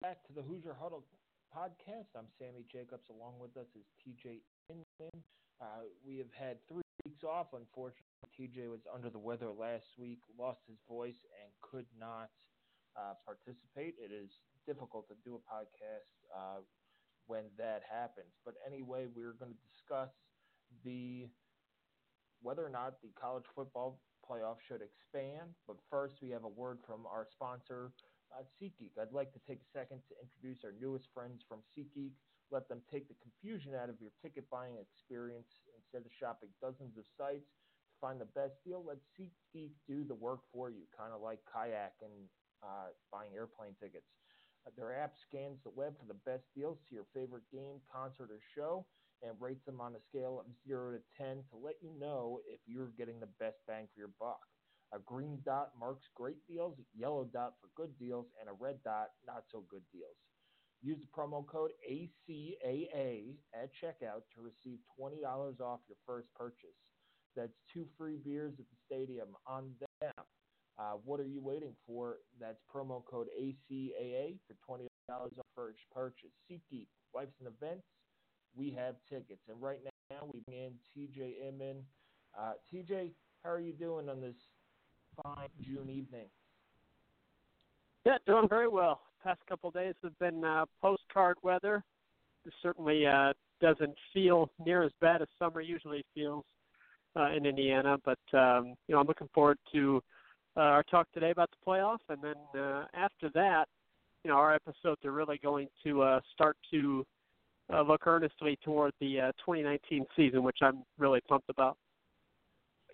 Back to the Hoosier Huddle podcast. I'm Sammy Jacobs. Along with us is TJ Inman. Uh, we have had three weeks off. Unfortunately, TJ was under the weather last week, lost his voice, and could not uh, participate. It is difficult to do a podcast uh, when that happens. But anyway, we're going to discuss the whether or not the college football playoff should expand. But first, we have a word from our sponsor, uh, SeatGeek. I'd like to take a second to introduce our newest friends from SeatGeek. Let them take the confusion out of your ticket buying experience. Instead of shopping dozens of sites to find the best deal, let SeatGeek do the work for you, kind of like kayak and uh, buying airplane tickets. Uh, their app scans the web for the best deals to your favorite game, concert, or show and rates them on a scale of 0 to 10 to let you know if you're getting the best bang for your buck. A green dot marks great deals, yellow dot for good deals, and a red dot not so good deals. Use the promo code ACAA at checkout to receive $20 off your first purchase. That's two free beers at the stadium on them. Uh, what are you waiting for? That's promo code ACAA for $20 off first purchase. SeatGeek, Life's and Events, we have tickets. And right now we bring in TJ Inman. Uh, TJ, how are you doing on this fine June evening? Yeah, doing very well. Past couple days have been uh, postcard weather. It certainly uh, doesn't feel near as bad as summer usually feels uh, in Indiana, but um, you know I'm looking forward to uh, our talk today about the playoff, and then uh, after that, you know our episodes are really going to uh, start to uh, look earnestly toward the uh, 2019 season, which I'm really pumped about.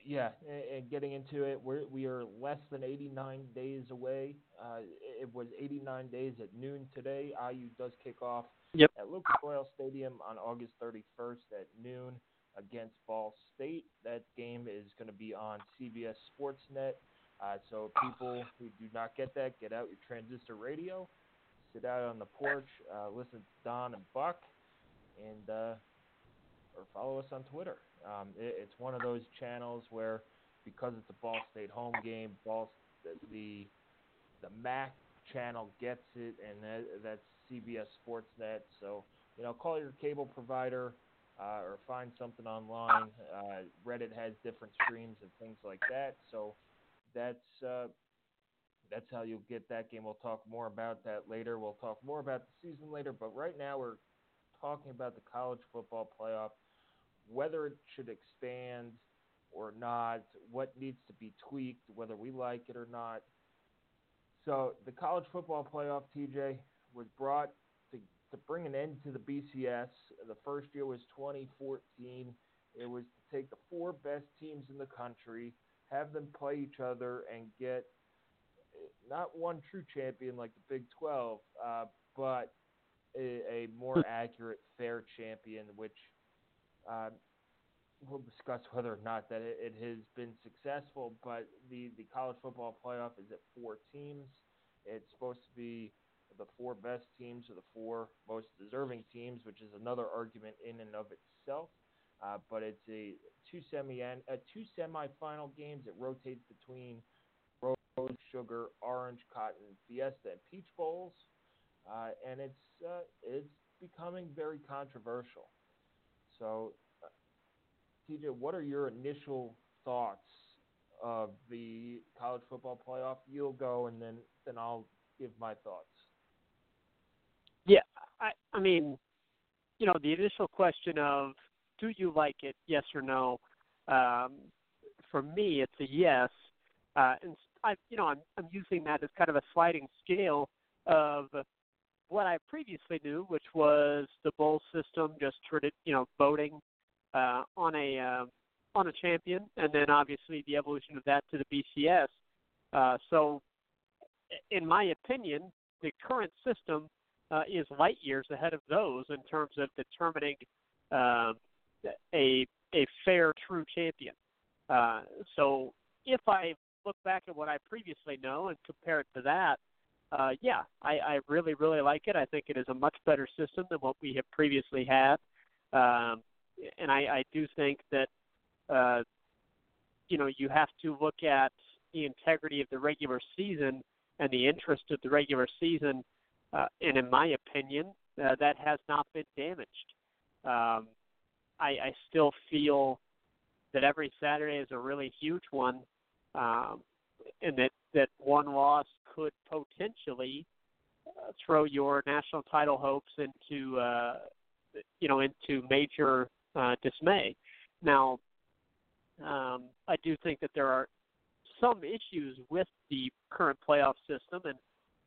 Yeah, and getting into it, we're, we are less than 89 days away. Uh, it was 89 days at noon today. IU does kick off yep. at Lucas Oil Stadium on August 31st at noon against Ball State. That game is going to be on CBS Sportsnet. Uh, so people who do not get that, get out your transistor radio, sit out on the porch, uh, listen to Don and Buck, and uh, or follow us on Twitter. Um, it, it's one of those channels where, because it's a Ball State home game, Ball the the MAC channel gets it, and that, that's CBS Sportsnet. So you know, call your cable provider. Uh, or find something online. Uh, Reddit has different streams and things like that. So that's uh, that's how you'll get that game. We'll talk more about that later. We'll talk more about the season later. But right now we're talking about the college football playoff, whether it should expand or not, what needs to be tweaked, whether we like it or not. So the college football playoff, TJ, was brought to, to bring an end to the BCS. The first year was 2014. It was to take the four best teams in the country, have them play each other, and get not one true champion like the Big 12, uh, but a, a more accurate, fair champion, which uh, we'll discuss whether or not that it, it, has been successful. But the, the college football playoff is at four teams. It's supposed to be the four best teams or the four most deserving teams, which is another argument in and of itself. Uh, but it's a two semi uh, two semifinal games. It rotates between rose, sugar, orange, cotton, fiesta, and peach bowls uh, and it's uh, it's becoming very controversial. So, uh, TJ, what are your initial thoughts of the college football playoff? You'll go, and then then I'll give my thoughts. Yeah, I I mean, you know, the initial question of do you like it, yes or no? Um, for me, it's a yes. Uh, and I, you know, I'm I'm using that as kind of a sliding scale of what I previously knew, which was the bowl system, just you know, voting uh, on a uh, on a champion, and then obviously the evolution of that to the BCS. Uh, so, in my opinion, the current system uh, is light years ahead of those in terms of determining um, a a fair, true champion. Uh, so, if I look back at what I previously know and compare it to that, uh, yeah, I, I really, really like it. I think it is a much better system than what we have previously had. Um, and I, I do think that, uh, you know, you have to look at the integrity of the regular season and the interest of the regular season. Uh, and in my opinion, uh, that has not been damaged. Um, I, I still feel that every Saturday is a really huge one, um, and that that one loss could potentially uh, throw your national title hopes into uh, you know into major uh, dismay. Now, um, I do think that there are some issues with the current playoff system, and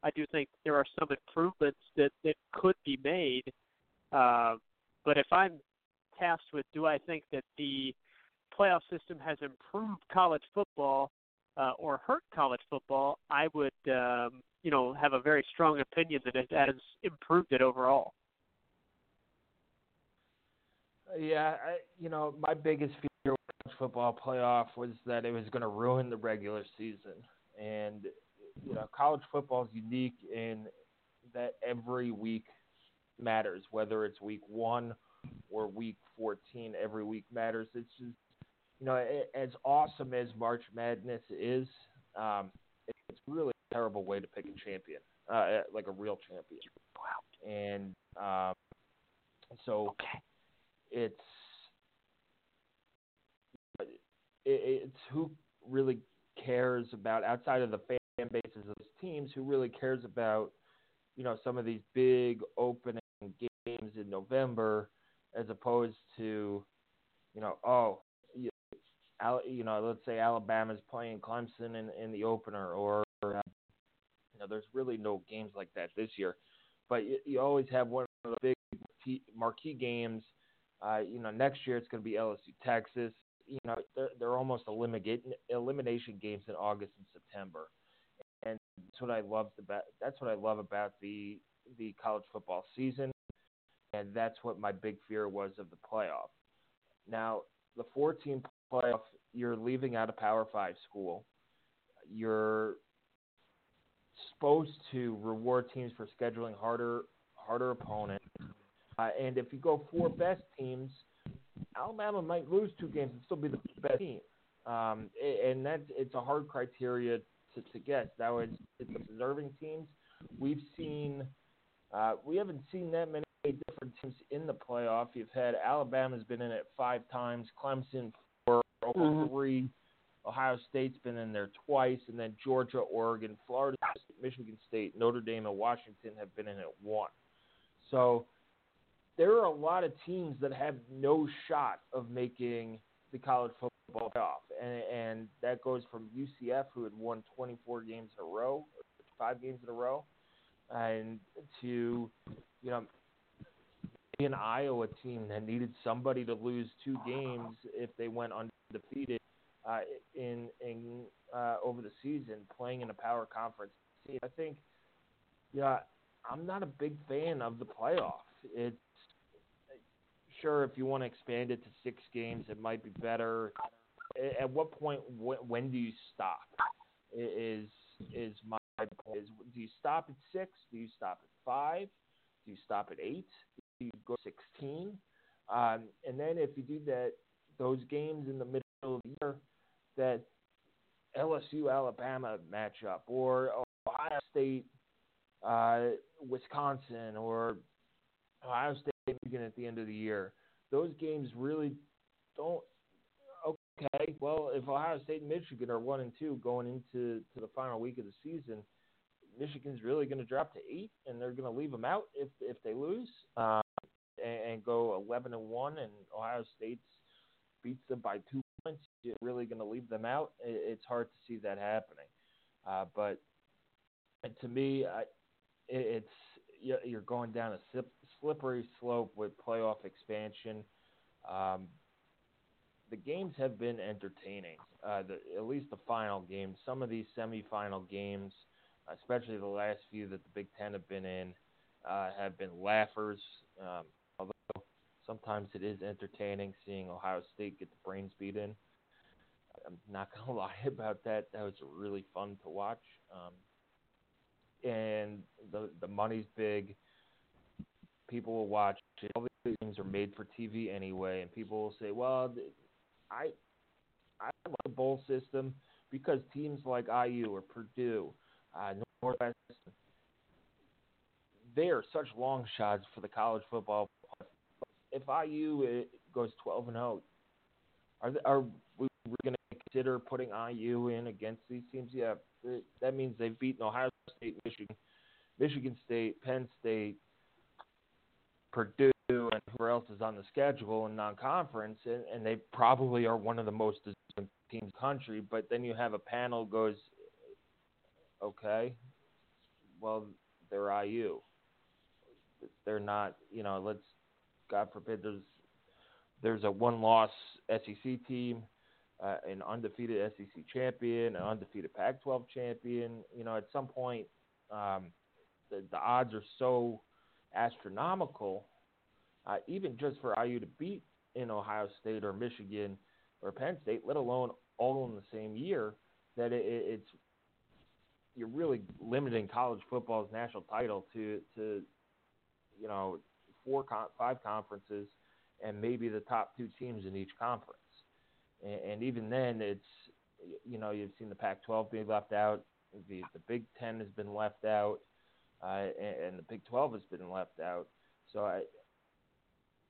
I do think there are some improvements that that could be made. Uh, but if I'm tasked with, do I think that the playoff system has improved college football? Uh, or hurt college football, I would um, you know have a very strong opinion that it has improved it overall. Yeah, I, you know my biggest fear with college football playoff was that it was going to ruin the regular season, and you know college football is unique in that every week matters, whether it's week one or week 14. Every week matters. It's just you know, as awesome as March Madness is, um, it's really a terrible way to pick a champion, uh, like a real champion. Wow. And um, so okay. it's it's who really cares about outside of the fan bases of those teams, who really cares about you know some of these big opening games in November, as opposed to you know oh you know, let's say Alabama's playing Clemson in, in the opener, or uh, you know, there's really no games like that this year. But you, you always have one of the big marquee games. Uh, you know, next year it's going to be LSU Texas. You know, they're, they're almost elimination elimination games in August and September, and that's what I love about that's what I love about the the college football season, and that's what my big fear was of the playoff. Now, the 14 playoff, you're leaving out a Power Five school. You're supposed to reward teams for scheduling harder harder opponents. Uh, and if you go four best teams, Alabama might lose two games and still be the best team. Um, and that's it's a hard criteria to, to get. Now it's, deserving teams. We've seen uh, we haven't seen that many different teams in the playoff. You've had Alabama's been in it five times, Clemson Oklahoma mm-hmm. three. Ohio State's been in there twice, and then Georgia, Oregon, Florida, Michigan State, Notre Dame, and Washington have been in it one. So there are a lot of teams that have no shot of making the college football playoff, and, and that goes from UCF, who had won 24 games in a row, five games in a row, and to you know an Iowa team that needed somebody to lose two games if they went undefeated uh, in in uh, over the season, playing in a power conference. See, I think, yeah, I'm not a big fan of the playoff. It's sure if you want to expand it to six games, it might be better. At what point, when do you stop? Is is my is do you stop at six? Do you stop at five? Do you stop at eight? You go 16. Um, and then if you do that, those games in the middle of the year, that LSU Alabama matchup or Ohio State uh, Wisconsin or Ohio State Michigan at the end of the year, those games really don't. Okay, well, if Ohio State and Michigan are one and two going into to the final week of the season, Michigan's really going to drop to eight, and they're going to leave them out if if they lose. Um, and, and go 11 and one, and Ohio State beats them by two points, you're really going to leave them out. It, it's hard to see that happening. Uh, but to me, I, it, it's you're going down a slippery slope with playoff expansion. Um, the games have been entertaining. Uh, the, at least the final games. Some of these semifinal games, especially the last few that the Big Ten have been in, uh, have been laughers. Um, sometimes it is entertaining seeing Ohio State get the brains beat in. I'm not gonna lie about that. That was really fun to watch. Um, and the the money's big. People will watch it. All these things are made for TV anyway, and people will say, "Well, I I like the bowl system because teams like IU or Purdue, uh, Northwestern, they are such long shots for the college football. If IU goes 12 and 0, are they, are we going to consider putting IU in against these teams? Yeah, that means they've beaten Ohio State, Michigan, Michigan State, Penn State, Purdue, and whoever else is on the schedule in non-conference, and, and they probably are one of the most deserving teams in the country. But then you have a panel goes, okay, well they're IU. They're not, you know. Let's God forbid there's there's a one-loss SEC team, uh, an undefeated SEC champion, an undefeated Pac-12 champion. You know, at some point, um, the, the odds are so astronomical uh, even just for IU to beat in Ohio State or Michigan or Penn State, let alone all in the same year, that it, it's you're really limiting college football's national title to to you know four five conferences and maybe the top two teams in each conference. And, and even then, it's you know you've seen the Pac-12 being left out, the the Big Ten has been left out, uh, and, and the Big 12 has been left out. So I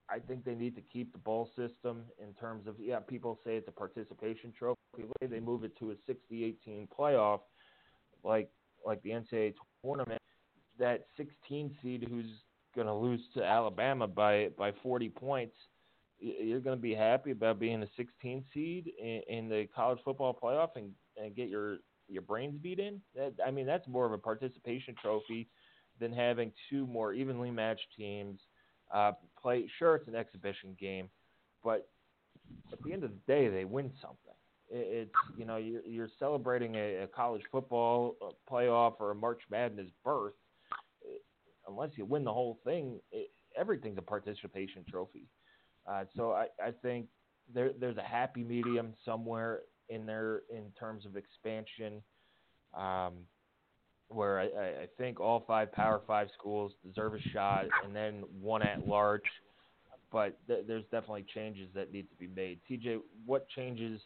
I think they need to keep the bowl system in terms of yeah, people say it's a participation trophy. They move it to a 60-18 playoff, like like the NCAA tournament. That 16 seed who's going to lose to Alabama by by 40 points, you're going to be happy about being a 16 seed in, in the college football playoff and and get your your brains beat in. That, I mean, that's more of a participation trophy than having two more evenly matched teams uh, play. Sure, it's an exhibition game, but at the end of the day, they win something. It's you know you're, you're celebrating a, a college football playoff or a March Madness berth. Unless you win the whole thing, it, everything's a participation trophy. Uh, so I, I think there, there's a happy medium somewhere in there in terms of expansion. Um, where I, I think all five Power Five schools deserve a shot, and then one at large. But th- there's definitely changes that need to be made. TJ, what changes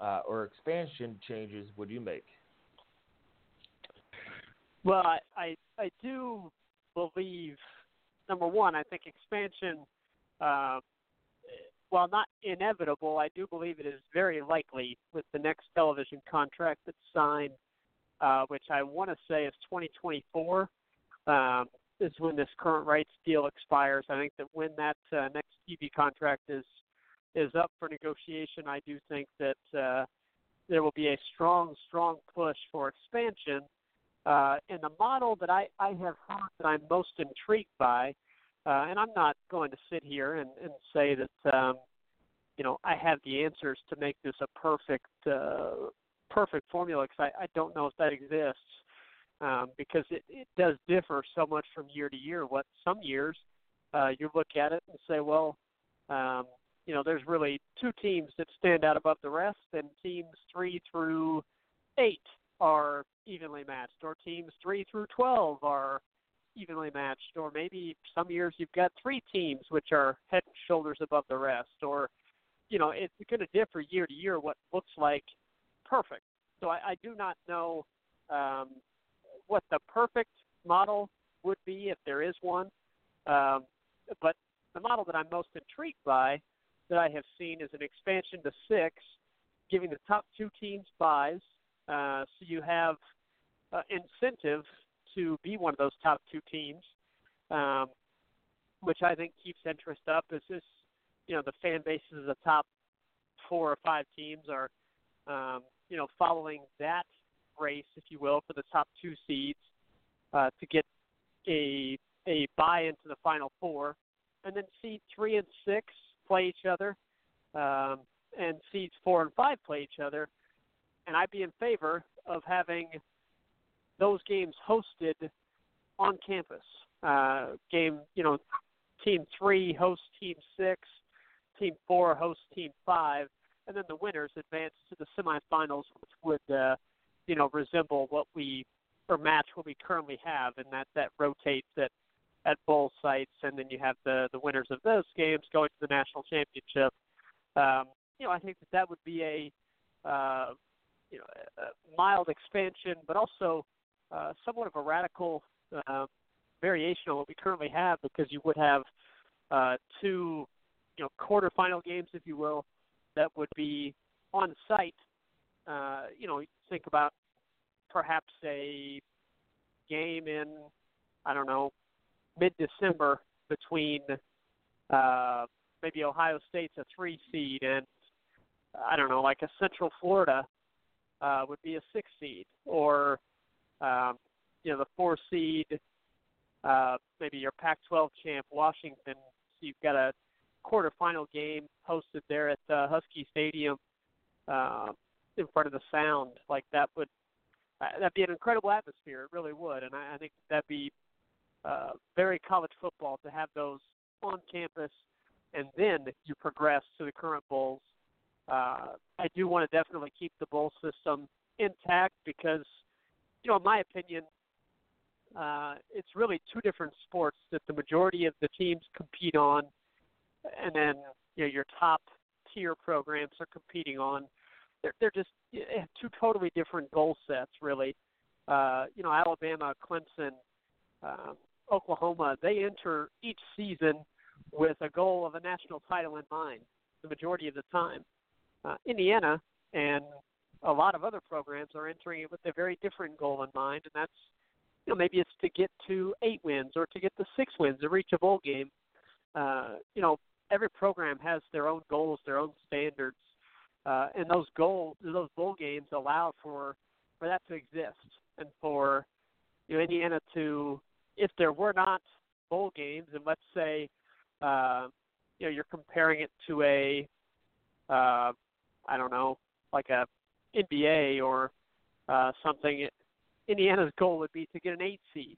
uh, or expansion changes would you make? Well, I, I I do believe number one, I think expansion, uh, while not inevitable, I do believe it is very likely with the next television contract that's signed uh, which I want to say is 2024. Um, is when this current rights deal expires. I think that when that uh, next TV contract is is up for negotiation, I do think that uh, there will be a strong, strong push for expansion. Uh, and the model that I, I have heard that I'm most intrigued by, uh, and I'm not going to sit here and, and say that um, you know I have the answers to make this a perfect uh, perfect formula because I, I don't know if that exists um, because it, it does differ so much from year to year. What some years uh, you look at it and say, well, um, you know, there's really two teams that stand out above the rest, and teams three through eight are evenly matched, or teams three through twelve are evenly matched, or maybe some years you've got three teams which are head and shoulders above the rest, or you know, it's going to differ year to year what looks like perfect. So I, I do not know um, what the perfect model would be if there is one. Um, but the model that I'm most intrigued by that I have seen is an expansion to six, giving the top two teams buys. Uh, so you have uh, incentive to be one of those top two teams. Um, which I think keeps interest up. Is this, you know, the fan bases of the top four or five teams are, um, you know, following that race, if you will, for the top two seeds uh, to get a a buy into the final four, and then seed three and six play each other, um, and seeds four and five play each other. And I'd be in favor of having those games hosted on campus. Uh, game, you know, team three hosts team six, team four hosts team five, and then the winners advance to the semifinals, which would, uh, you know, resemble what we or match what we currently have, and that that rotates at at bowl sites, and then you have the the winners of those games going to the national championship. Um, you know, I think that that would be a uh, you know a mild expansion, but also uh, somewhat of a radical uh, variation on what we currently have, because you would have uh, two you know quarterfinal games, if you will, that would be on site. Uh, you know, think about perhaps a game in I don't know mid-December between uh, maybe Ohio State's a three seed and I don't know like a Central Florida uh, would be a six seed or um, you know the four seed uh, maybe your Pac-12 champ Washington. So you've got a quarterfinal game hosted there at uh, Husky Stadium uh, in front of the Sound. Like that would uh, that'd be an incredible atmosphere. It really would, and I, I think that'd be uh, very college football to have those on campus, and then you progress to the current bowls. Uh, I do want to definitely keep the bowl system intact because, you know, in my opinion, uh, it's really two different sports that the majority of the teams compete on, and then you know your top tier programs are competing on they're they're just two totally different goal sets, really. Uh, you know, Alabama, Clemson, um, Oklahoma, they enter each season with a goal of a national title in mind. The majority of the time, uh, Indiana and a lot of other programs are entering it with a very different goal in mind, and that's you know maybe it's to get to eight wins or to get to six wins to reach a bowl game. Uh, you know, every program has their own goals, their own standards, uh, and those goals, those bowl games allow for for that to exist, and for you know Indiana to, if there were not bowl games, and let's say, uh, you know, you're comparing it to a, uh, I don't know, like a NBA or uh, something. Indiana's goal would be to get an eight seed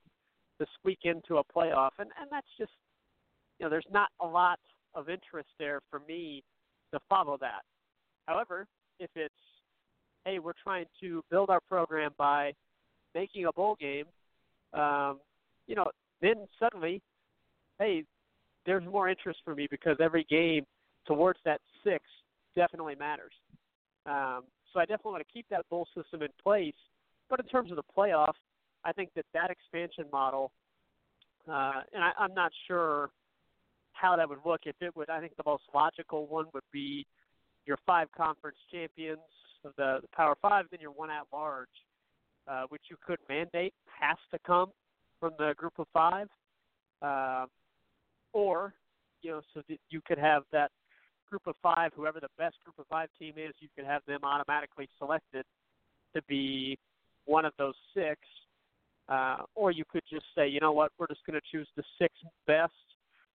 to squeak into a playoff, and and that's just, you know, there's not a lot of interest there for me to follow that. However, if it's, hey, we're trying to build our program by making a bowl game, um, you know, then suddenly, hey, there's more interest for me because every game towards that six definitely matters. Um, so I definitely want to keep that bowl system in place. But in terms of the playoff, I think that that expansion model, uh, and I, I'm not sure how that would look. If it would, I think the most logical one would be your five conference champions of the, the Power Five, then your one at large, uh, which you could mandate has to come from the group of five, uh, or you know, so that you could have that group of five, whoever the best group of five team is, you could have them automatically selected to be one of those six. Uh, or you could just say, you know what, we're just going to choose the six best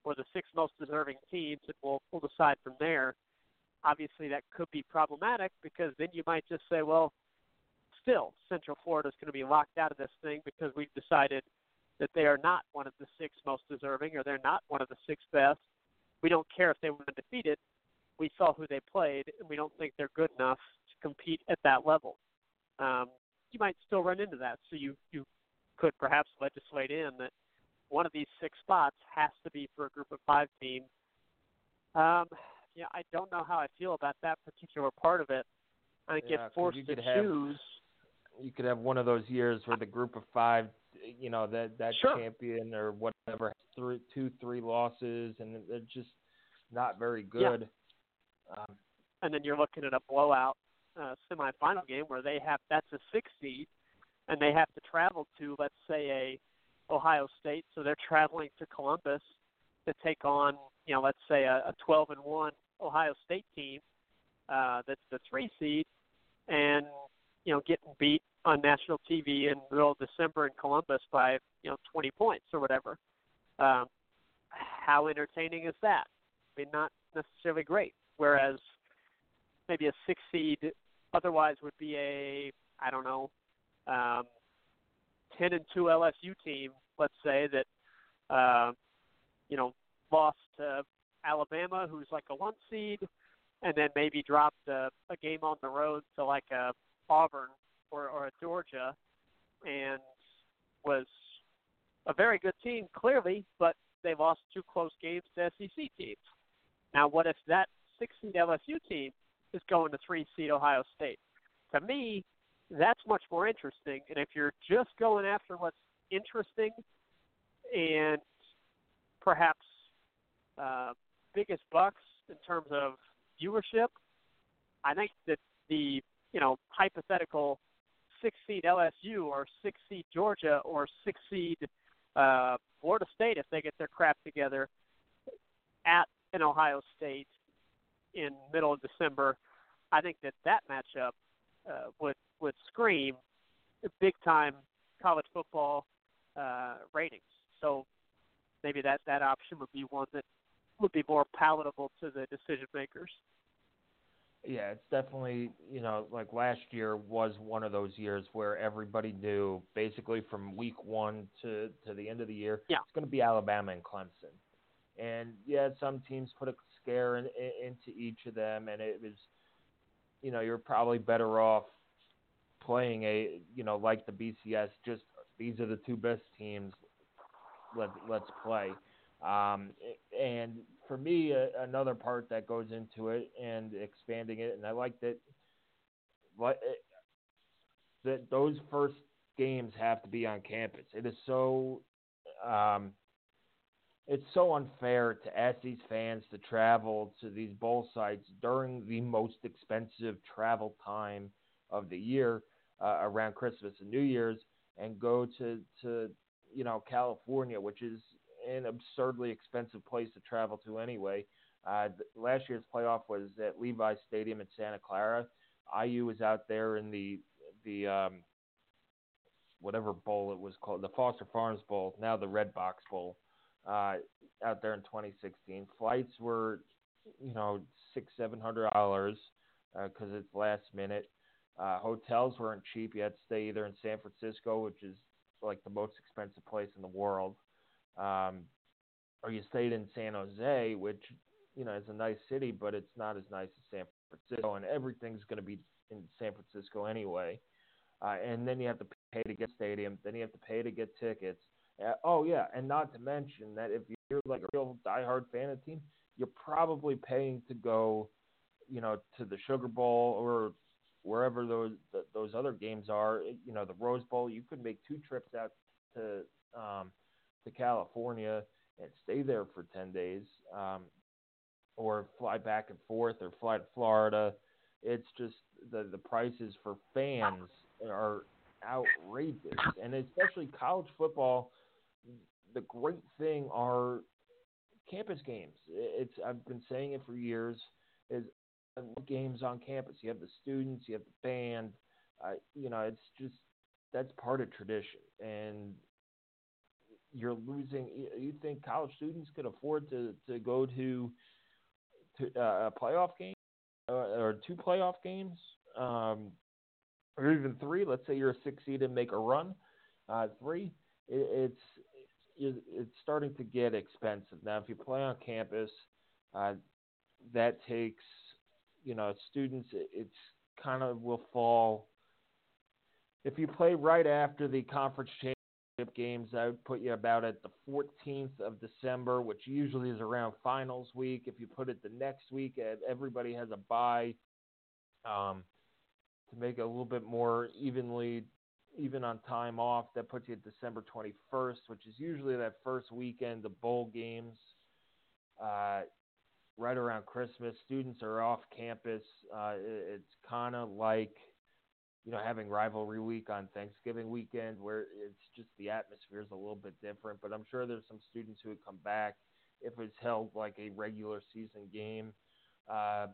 or the six most deserving teams, and we'll we'll decide from there obviously that could be problematic because then you might just say, well, still Central Florida is going to be locked out of this thing because we've decided that they are not one of the six most deserving or they're not one of the six best. We don't care if they were undefeated. We saw who they played, and we don't think they're good enough to compete at that level. Um, you might still run into that, so you you could perhaps legislate in that one of these six spots has to be for a group of five team. Um, yeah, I don't know how I feel about that particular part of it. I yeah, get forced to have, choose. You could have one of those years where the group of five, you know, that that sure. champion or whatever, has three, two, three losses, and they're just not very good. Yeah. Um, and then you're looking at a blowout uh, semifinal game where they have that's a six seed, and they have to travel to let's say a Ohio State, so they're traveling to Columbus to take on, you know, let's say a, a 12 and one Ohio State team uh, that's the three seed, and you know, getting beat on national TV in the middle of December in Columbus by you know 20 points or whatever. Um, how entertaining is that? I mean, not necessarily great. Whereas maybe a six seed otherwise would be a I don't know, um, 10 and two LSU team, let's say that, uh, you know, lost to Alabama, who's like a one seed, and then maybe dropped a, a game on the road to like a Auburn or, or a Georgia, and was a very good team clearly, but they lost two close games to SEC teams. Now, what if that six seed LSU team is going to three seed Ohio State? To me, that's much more interesting. And if you're just going after what's interesting and perhaps uh, biggest bucks in terms of viewership, I think that the you know hypothetical six seed LSU or six seed Georgia or six seed uh, Florida State, if they get their crap together at an Ohio State in middle of December, I think that that matchup uh, would would scream big time college football uh, ratings. So maybe that that option would be one that would be more palatable to the decision makers. Yeah, it's definitely you know like last year was one of those years where everybody knew basically from week one to to the end of the year yeah. it's going to be Alabama and Clemson, and yeah, some teams put a scare in, in, into each of them, and it was you know you're probably better off playing a you know like the BCS just these are the two best teams let let's play um, and for me, uh, another part that goes into it and expanding it, and I like that. What that those first games have to be on campus. It is so. Um, it's so unfair to ask these fans to travel to these bowl sites during the most expensive travel time of the year uh, around Christmas and New Year's and go to to you know California, which is an absurdly expensive place to travel to anyway. Uh, last year's playoff was at Levi's Stadium in Santa Clara. IU was out there in the the um, whatever bowl it was called, the Foster Farms Bowl, now the Redbox Bowl, uh, out there in 2016. Flights were, you know, six seven hundred dollars because uh, it's last minute. Uh, hotels weren't cheap. You had to stay either in San Francisco, which is like the most expensive place in the world, um, or you stayed in San Jose, which you know is a nice city, but it's not as nice as San Francisco, and everything's going to be in San Francisco anyway. Uh, and then you have to pay to get stadium. Then you have to pay to get tickets. Uh, oh yeah, and not to mention that if you're like a real diehard fan of the team, you're probably paying to go, you know, to the Sugar Bowl or wherever those those other games are. You know, the Rose Bowl. You could make two trips out to um, to California and stay there for 10 days, um, or fly back and forth, or fly to Florida. It's just the the prices for fans are outrageous, and especially college football. The great thing are campus games. It's I've been saying it for years. Is games on campus. You have the students, you have the band. Uh, you know, it's just that's part of tradition, and you're losing. You think college students could afford to to go to to uh, a playoff game uh, or two playoff games, um, or even three? Let's say you're a six seed and make a run. Uh, three, it, it's it's starting to get expensive now. If you play on campus, uh, that takes you know students. It's kind of will fall. If you play right after the conference change games, I would put you about at the 14th of December, which usually is around finals week. If you put it the next week, everybody has a bye um, to make it a little bit more evenly, even on time off. That puts you at December 21st, which is usually that first weekend of bowl games. Uh, right around Christmas, students are off campus. Uh, it's kind of like – you know, having rivalry week on Thanksgiving weekend where it's just the atmosphere is a little bit different. But I'm sure there's some students who would come back if it's held like a regular season game. Uh,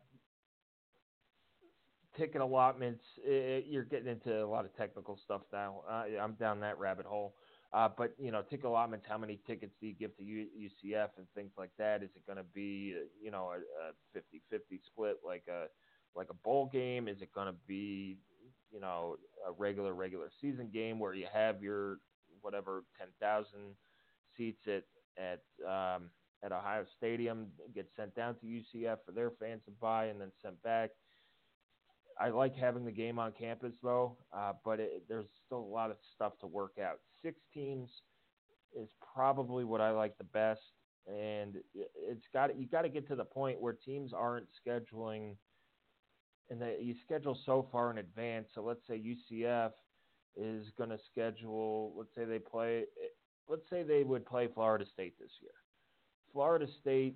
ticket allotments, it, you're getting into a lot of technical stuff now. Uh, I'm down that rabbit hole. Uh, but you know, ticket allotments. How many tickets do you give to U- UCF and things like that? Is it going to be uh, you know a, a 50-50 split like a like a bowl game? Is it going to be you know a regular regular season game where you have your whatever 10,000 seats at at um, at Ohio Stadium get sent down to UCF for their fans to buy and then sent back. I like having the game on campus though, uh, but it, there's still a lot of stuff to work out. Six teams is probably what I like the best, and it's got you got to get to the point where teams aren't scheduling, and that you schedule so far in advance. So let's say UCF is going to schedule. Let's say they play. Let's say they would play Florida State this year. Florida State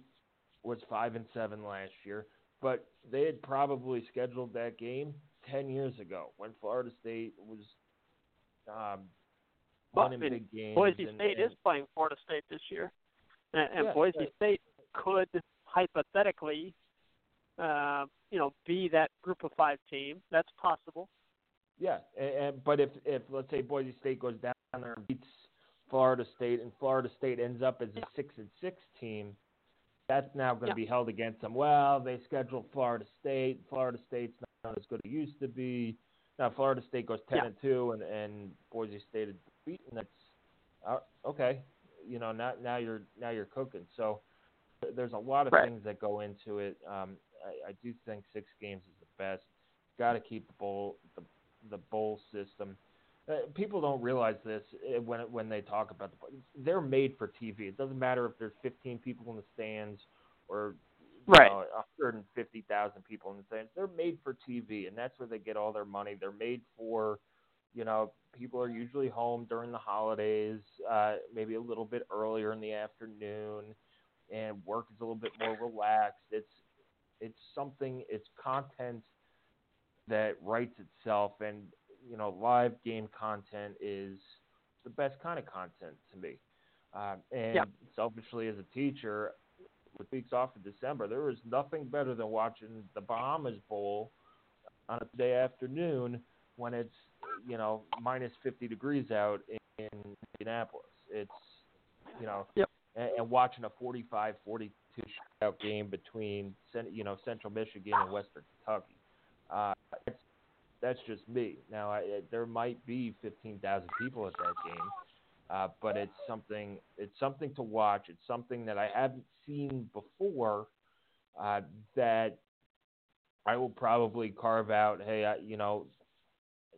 was five and seven last year but they had probably scheduled that game 10 years ago when Florida State was um, winning big games. Boise and, State and, is playing Florida State this year, and, and yeah, Boise right. State could hypothetically, uh, you know, be that group of five team. That's possible. Yeah, and, and but if if let's say Boise State goes down there and beats Florida State, and Florida State ends up as a Yeah. six and six team, that's now going to Yeah. be held against them. Well, they scheduled Florida State. Florida State's not as good as it used to be. Now Florida State goes ten Yeah. and two, and and Boise State is beaten. That's uh, okay. You know, now now you're now you're cooking. So there's a lot of Right. things that go into it. Um, I, I do think six games is the best. Got to keep the bowl the the bowl system. Uh, people don't realize this uh, when when they talk about the. They're made for TV. It doesn't matter if there's 15 people in the stands or Right. know, 150,000 people in the stands. They're made for TV, and that's where they get all their money. They're made for, you know, people are usually home during the holidays, uh, maybe a little bit earlier in the afternoon, and work is a little bit more relaxed. It's it's something. It's content that writes itself, and you know, live game content is the best kind of content to me. Um, and Yeah. selfishly, as a teacher, with weeks off in December, there is nothing better than watching the Bahamas Bowl on a day afternoon when it's you know minus 50 degrees out in Indianapolis. It's you know, Yep. and, and watching a 45-42 shootout game between you know Central Michigan and Western Kentucky. Uh, it's, that's just me. Now, I, I- there might be 15,000 people at that game, uh, but it's something. It's something to watch. It's something that I haven't seen before. Uh, that I will probably carve out. Hey, I, you know,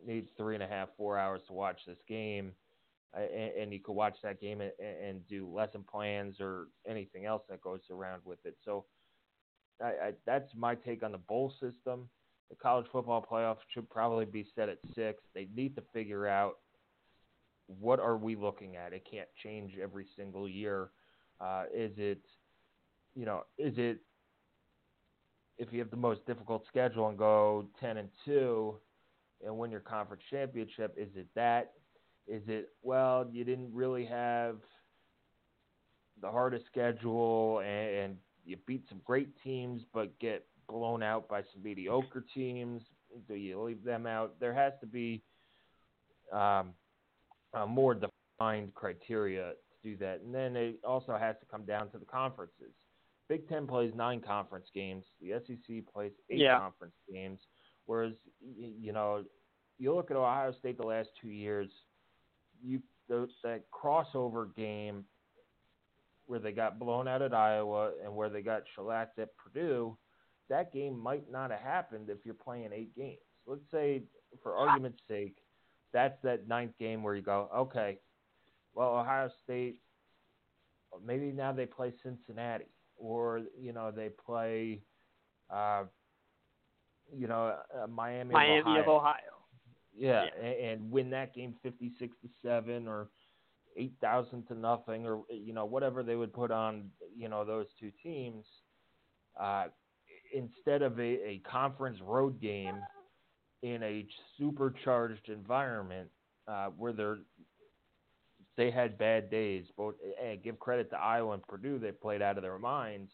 need three and a half, four hours to watch this game, uh, and, and you could watch that game and, and do lesson plans or anything else that goes around with it. So, I, I, that's my take on the bowl system. The college football playoff should probably be set at six. They need to figure out what are we looking at. It can't change every single year. Uh, is it, you know, is it if you have the most difficult schedule and go ten and two and win your conference championship? Is it that? Is it well you didn't really have the hardest schedule and, and you beat some great teams but get blown out by some mediocre teams? Do you leave them out? There has to be um, a more defined criteria to do that, and then it also has to come down to the conferences. Big Ten plays nine conference games. The SEC plays eight Yeah. conference games. Whereas, you know, you look at Ohio State the last two years, you those, that crossover game where they got blown out at Iowa and where they got shellacked at Purdue, that game might not have happened if you're playing eight games. Let's say, for argument's sake, that's that ninth game where you go, okay, well, Ohio State, maybe now they play Cincinnati, or you know they play, uh, you know, uh, Miami, Miami of Ohio. of Ohio. Yeah, Yeah. a- And, win that game fifty-six to seven or eight thousand to nothing, or you know whatever they would put on you know those two teams, uh, instead of a, a conference road game in a supercharged environment uh, where they're they had bad days. Both give credit to Iowa and Purdue, they played out of their minds.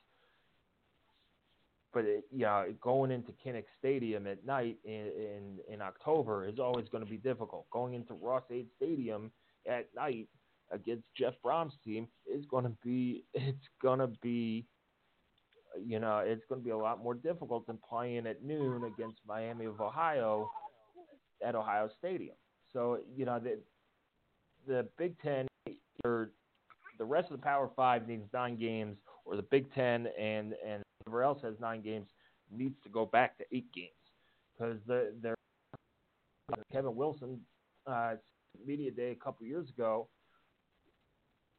But it, you know, going into Kinnick Stadium at night in in, in October is always going to be difficult. Going into Ross-Ade Stadium at night against Jeff Brohm's team is going to be it's going to be you know it's going to be a lot more difficult than playing at noon against Miami of Ohio at Ohio Stadium. So you know the the Big Ten or the rest of the Power Five needs nine games, or the Big Ten and and whoever else has nine games needs to go back to eight games because the they're Kevin Wilson uh, media day a couple years ago.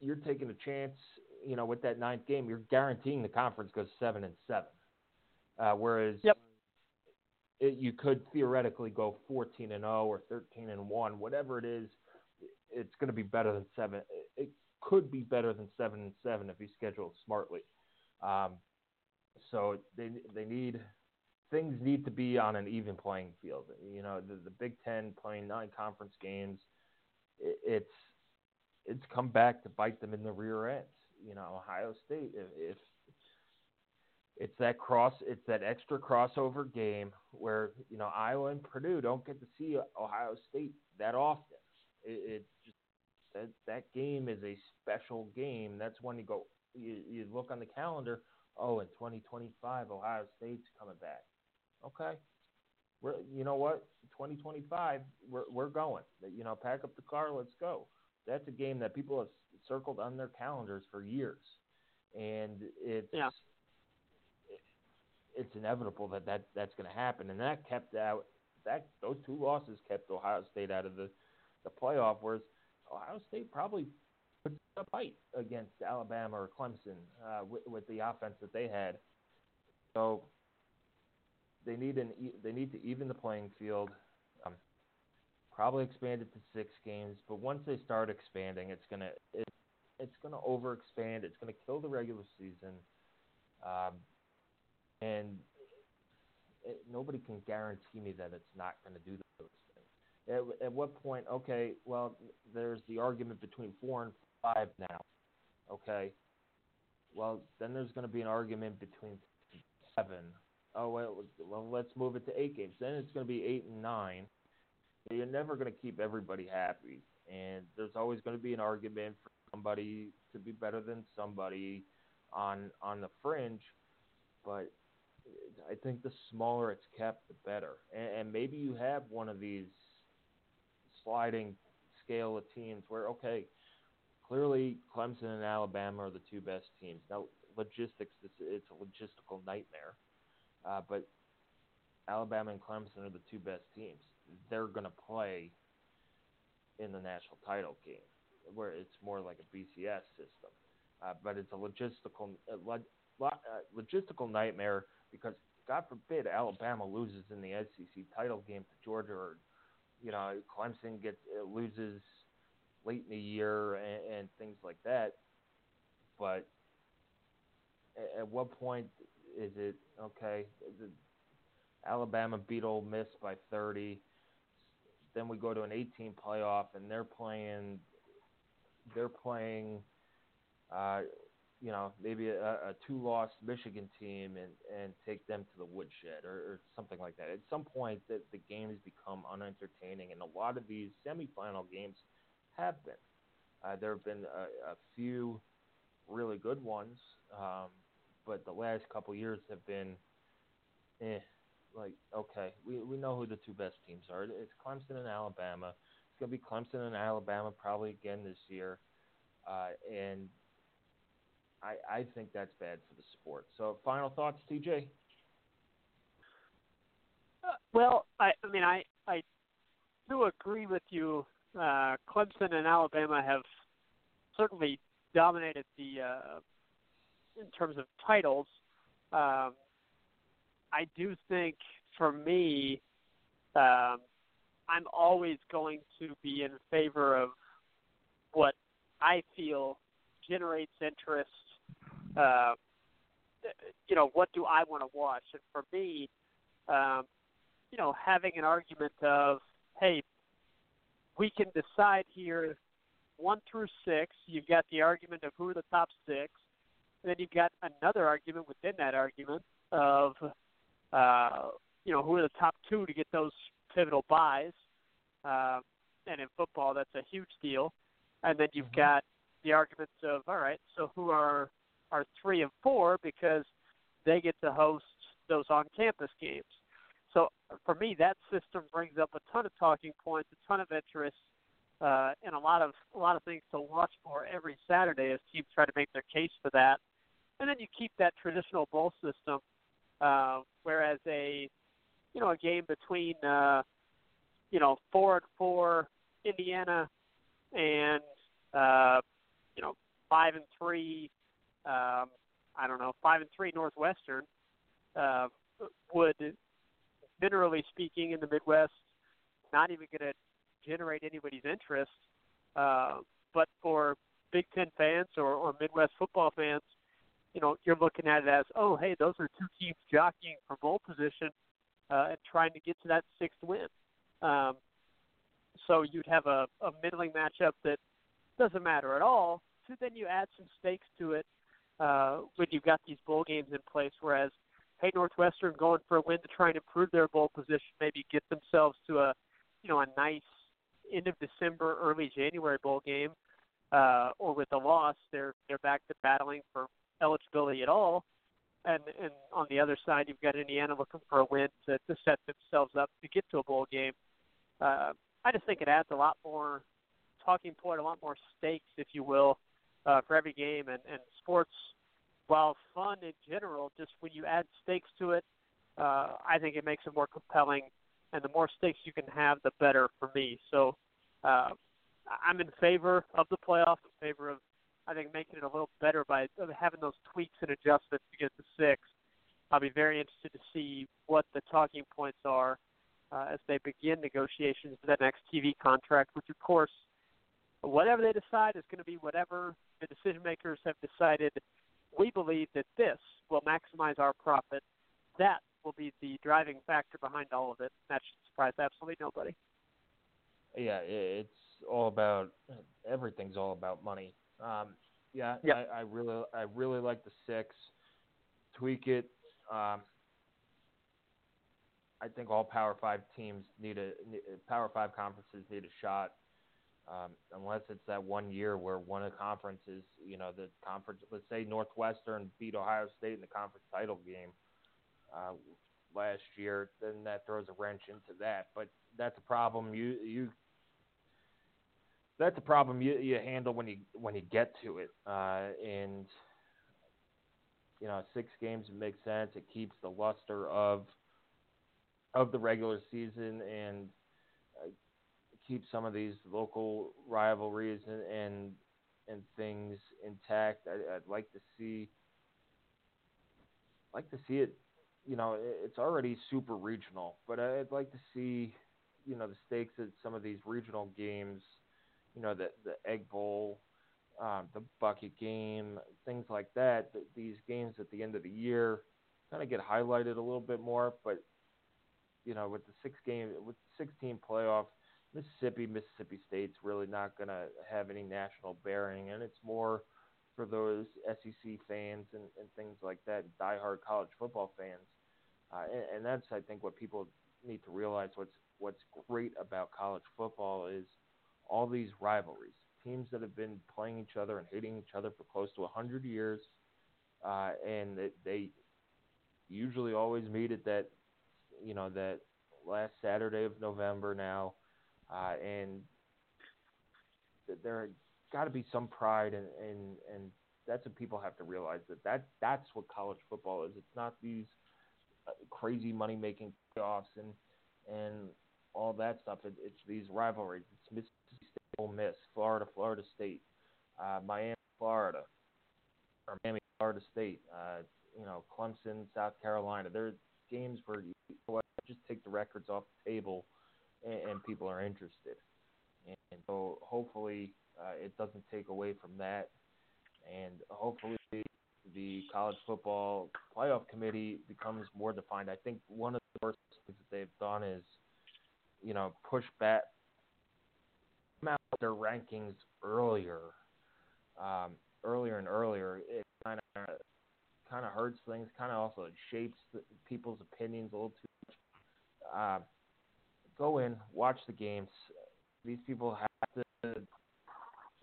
You're taking a chance, you know, with that ninth game. You're guaranteeing the conference goes seven and seven, uh, whereas yep. it, you could theoretically go 14 and 0 or 13 and one, whatever it is it's going to be better than seven. It could be better than seven and seven if you schedule it smartly. Um, so they they need things need to be on an even playing field. You know, the, the Big Ten playing nine conference games, it, it's it's come back to bite them in the rear end. You know, Ohio State if, if it's that cross it's that extra crossover game where you know Iowa and Purdue don't get to see Ohio State that often. It, it just that that game is a special game. That's when you go you, you look on the calendar. Oh, in 2025, Ohio State's coming back. Okay, we're you know what 2025 we're we're going. You know, pack up the car, let's go. That's a game that people have circled on their calendars for years, and it's yeah. it's inevitable that, that that's going to happen, and that kept out that those two losses kept Ohio State out of the the playoff, whereas Ohio State probably put a fight against Alabama or Clemson uh, with, with the offense that they had. So they need an they need to even the playing field. Um, probably expand it to six games, but once they start expanding, it's gonna it, it's gonna overexpand. It's gonna kill the regular season, um, and it, nobody can guarantee me that it's not gonna do those things. at, at what point? Okay, well, there's the argument between four and five now. Okay, well, then there's going to be an argument between seven. Oh well, well, let's move it to eight games. Then it's going to be eight and nine. You're never going to keep everybody happy, and there's always going to be an argument for somebody to be better than somebody on on the fringe. But I think the smaller it's kept, the better. And, and maybe you have one of these sliding scale of teams where okay, clearly Clemson and Alabama are the two best teams. Now logistics, it's, it's a logistical nightmare, uh, but Alabama and Clemson are the two best teams. They're going to play in the national title game, where it's more like a BCS system. Uh, but it's a logistical log, uh, logistical nightmare because God forbid Alabama loses in the SEC title game to Georgia or you know, Clemson gets uh, loses late in the year and, and things like that. But at, at what point is it okay? Alabama beat Ole Miss by 30. Then we go to an 18 playoff, and they're playing. They're playing. Uh, you know, maybe a, a two-loss Michigan team and, and take them to the woodshed or, or something like that. At some point, the, the games become unentertaining, and a lot of these semifinal games have been. Uh, there have been a, a few really good ones, um, but the last couple years have been, eh, like okay, we we know who the two best teams are. It's Clemson and Alabama. It's gonna be Clemson and Alabama probably again this year, uh, and I, I think that's bad for the sport. So, final thoughts, TJ? Uh, well, I, I mean, I, I do agree with you. Uh, Clemson and Alabama have certainly dominated the uh, in terms of titles. Um, I do think, for me, um, I'm always going to be in favor of what I feel generates interest uh, you know, what do I want to watch? And for me, um, you know, having an argument of, hey, we can decide here one through six, you've got the argument of who are the top six, and then you've got another argument within that argument of, uh, you know, who are the top two to get those pivotal byes. Uh, and in football, that's a huge deal. And then you've mm-hmm. got the arguments of, all right, so who are are three and four because they get to host those on-campus games. So for me, that system brings up a ton of talking points, a ton of interest, uh, and a lot of a lot of things to watch for every Saturday as teams try to make their case for that. And then you keep that traditional bowl system, uh, whereas a you know a game between uh, you know four and four Indiana and uh, you know five and three um, I don't know five and three Northwestern uh, would generally speaking, in the Midwest, not even going to generate anybody's interest. Uh, but for Big Ten fans or, or Midwest football fans, you know, you're looking at it as, oh, hey, those are two teams jockeying for bowl position uh, and trying to get to that sixth win. Um, so you'd have a, a middling matchup that doesn't matter at all. So then you add some stakes to it uh, when you've got these bowl games in place. Whereas hey, Northwestern going for a win to try and improve their bowl position, maybe get themselves to a, you know, a nice end of December, early January bowl game, uh, or with a loss, they're they're back to battling for eligibility at all. And and on the other side, you've got Indiana looking for a win to, to set themselves up to get to a bowl game. Uh, I just think it adds a lot more talking point, a lot more stakes, if you will, uh, for every game. And, and sports while fun in general, just when you add stakes to it, uh, I think it makes it more compelling. And the more stakes you can have, the better for me. So uh, I'm in favor of the playoff, in favor of I think making it a little better by having those tweaks and adjustments to get to six. I'll be very interested to see what the talking points are uh, as they begin negotiations for that next TV contract, which of course, whatever they decide is going to be whatever the decision makers have decided we believe that this will maximize our profit. That will be the driving factor behind all of it. That should surprise absolutely nobody. Yeah, it's all about everything's all about money. Um, yeah, yep. I, I really, I really like the six. Tweak it. Um, I think all Power Five teams need a Power Five conferences need a shot um, unless it's that one year where one of the conferences, you know, the conference, let's say Northwestern beat Ohio State in the conference title game uh, last year, then that throws a wrench into that. But that's a problem you you that's a problem you, you handle when you when you get to it, uh, and you know, six games makes sense. It keeps the luster of of the regular season and keep some of these local rivalries and and, and things intact. I, would like to see like to see it. You know, it's already super regional, but I'd like to see you know the stakes at some of these regional games. You know, the the Egg Bowl, um, the bucket game, things like that. These games at the end of the year kind of get highlighted a little bit more, but you know, with the six game with 16 playoff Mississippi, Mississippi State's really not going to have any national bearing, and it's more for those SEC fans and, and things like that, diehard college football fans. Uh, and, and that's, I think, what people need to realize. What's what's great about college football is all these rivalries, teams that have been playing each other and hating each other for close to hundred years, uh, and they, they usually always meet at that, you know, that last Saturday of November now uh, and there got to be some pride, and, and and that's what people have to realize that that that's what college football is. It's not these uh, crazy money making playoffs and and all that stuff. It, it's these rivalries. It's Ole Miss, Florida, Florida State, uh, Miami, Florida, or Miami, Florida State. Uh, you know, Clemson, South Carolina. They're games where you just take the records off the table and, and people are interested. And, and so hopefully uh, it doesn't take away from that, and hopefully the college football playoff committee becomes more defined. I think one of the worst things that they've done is, you know, push back out their rankings earlier, um, earlier and earlier, it kind of kind of hurts things. Kind of also shapes the, people's opinions a little too much. Uh, go in, watch the games. These people have to.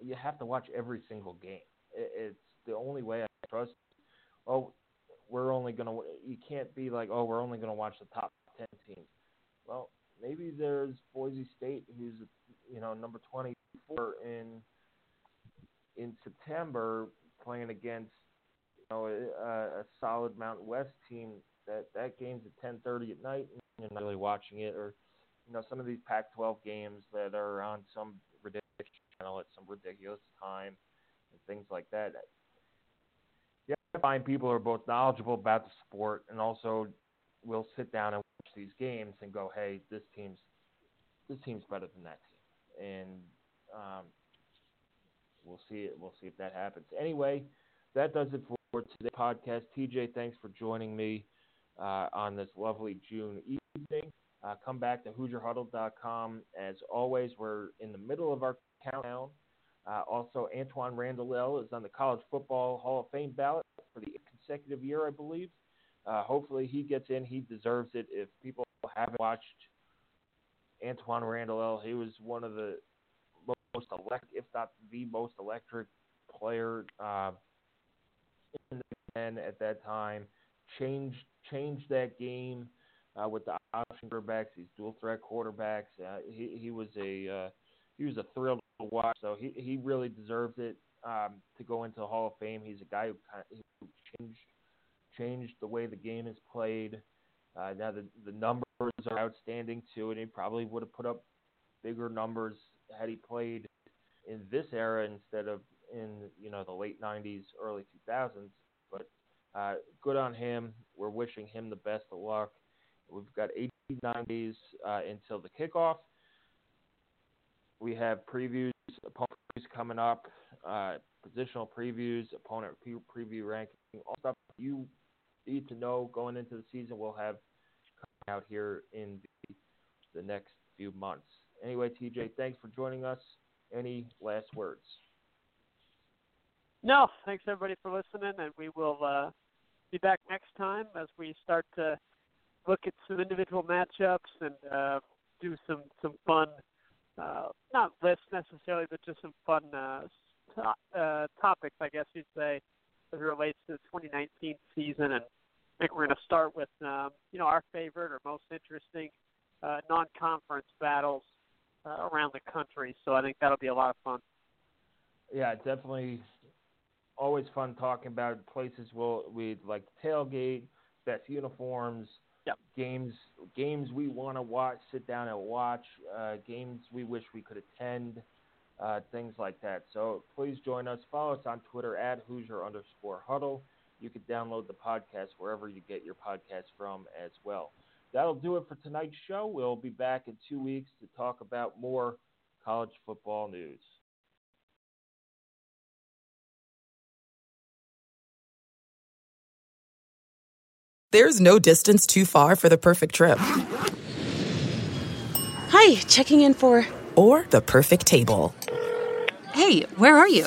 You have to watch every single game. It, it's the only way I trust. Oh, we're only gonna. You can't be like, oh, we're only gonna watch the top ten teams. Well, maybe there's Boise State, who's you know number 24 in in September, playing against you know a, a solid Mountain West team. That that game's at 10:30 at night, and you're not really watching it. Or you know some of these Pac-12 games that are on some ridiculous channel at some ridiculous time, and things like that. You have to find people who are both knowledgeable about the sport and also will sit down and watch these games and go, "Hey, this team's this team's better than that team," and um, we'll see it. We'll see if that happens. Anyway, that does it for today's podcast. TJ, thanks for joining me uh, on this lovely June evening. Uh, come back to HoosierHuddle.com. As always, we're in the middle of our countdown. Uh, also, Antwaan Randle is on the College Football Hall of Fame ballot for the consecutive year, I believe. Uh, hopefully, he gets in. He deserves it. If people haven't watched Antwaan Randle, he was one of the most electric, if not the most electric player uh, in the at that time. Changed changed that game uh, with the option quarterbacks, these dual threat quarterbacks. Uh, he he was a uh, he was a thrill to watch. So he he really deserves it um, to go into the Hall of Fame. He's a guy who, kind of, who changed changed the way the game is played. Uh, now the the numbers are outstanding too, and he probably would have put up bigger numbers had he played in this era instead of in you know the late '90s, early 2000s. But uh, good on him. We're wishing him the best of luck. We've got 89 days uh, until the kickoff. We have previews, opponent previews coming up, uh, positional previews, opponent preview ranking, all stuff you need to know going into the season. We'll have out here in the, the next few months. Anyway, TJ, thanks for joining us. Any last words? No, thanks everybody for listening, and we will uh, be back next time as we start to look at some individual matchups and uh, do some some fun, uh, not lists necessarily, but just some fun uh, to- uh, topics, I guess you'd say, as it relates to the 2019 season. And I think we're going to start with um, you know our favorite or most interesting uh, non-conference battles uh, around the country. So I think that'll be a lot of fun. Yeah, definitely. Always fun talking about places we'll we like tailgate, best uniforms, yep. games games we want to watch, sit down and watch, uh, games we wish we could attend, uh, things like that. So please join us. Follow us on Twitter at Hoosier underscore Huddle. You can download the podcast wherever you get your podcast from as well. That'll do it for tonight's show. We'll be back in two weeks to talk about more college football news. There's no distance too far for the perfect trip. Hi, checking in for. Or the perfect table. Hey, where are you?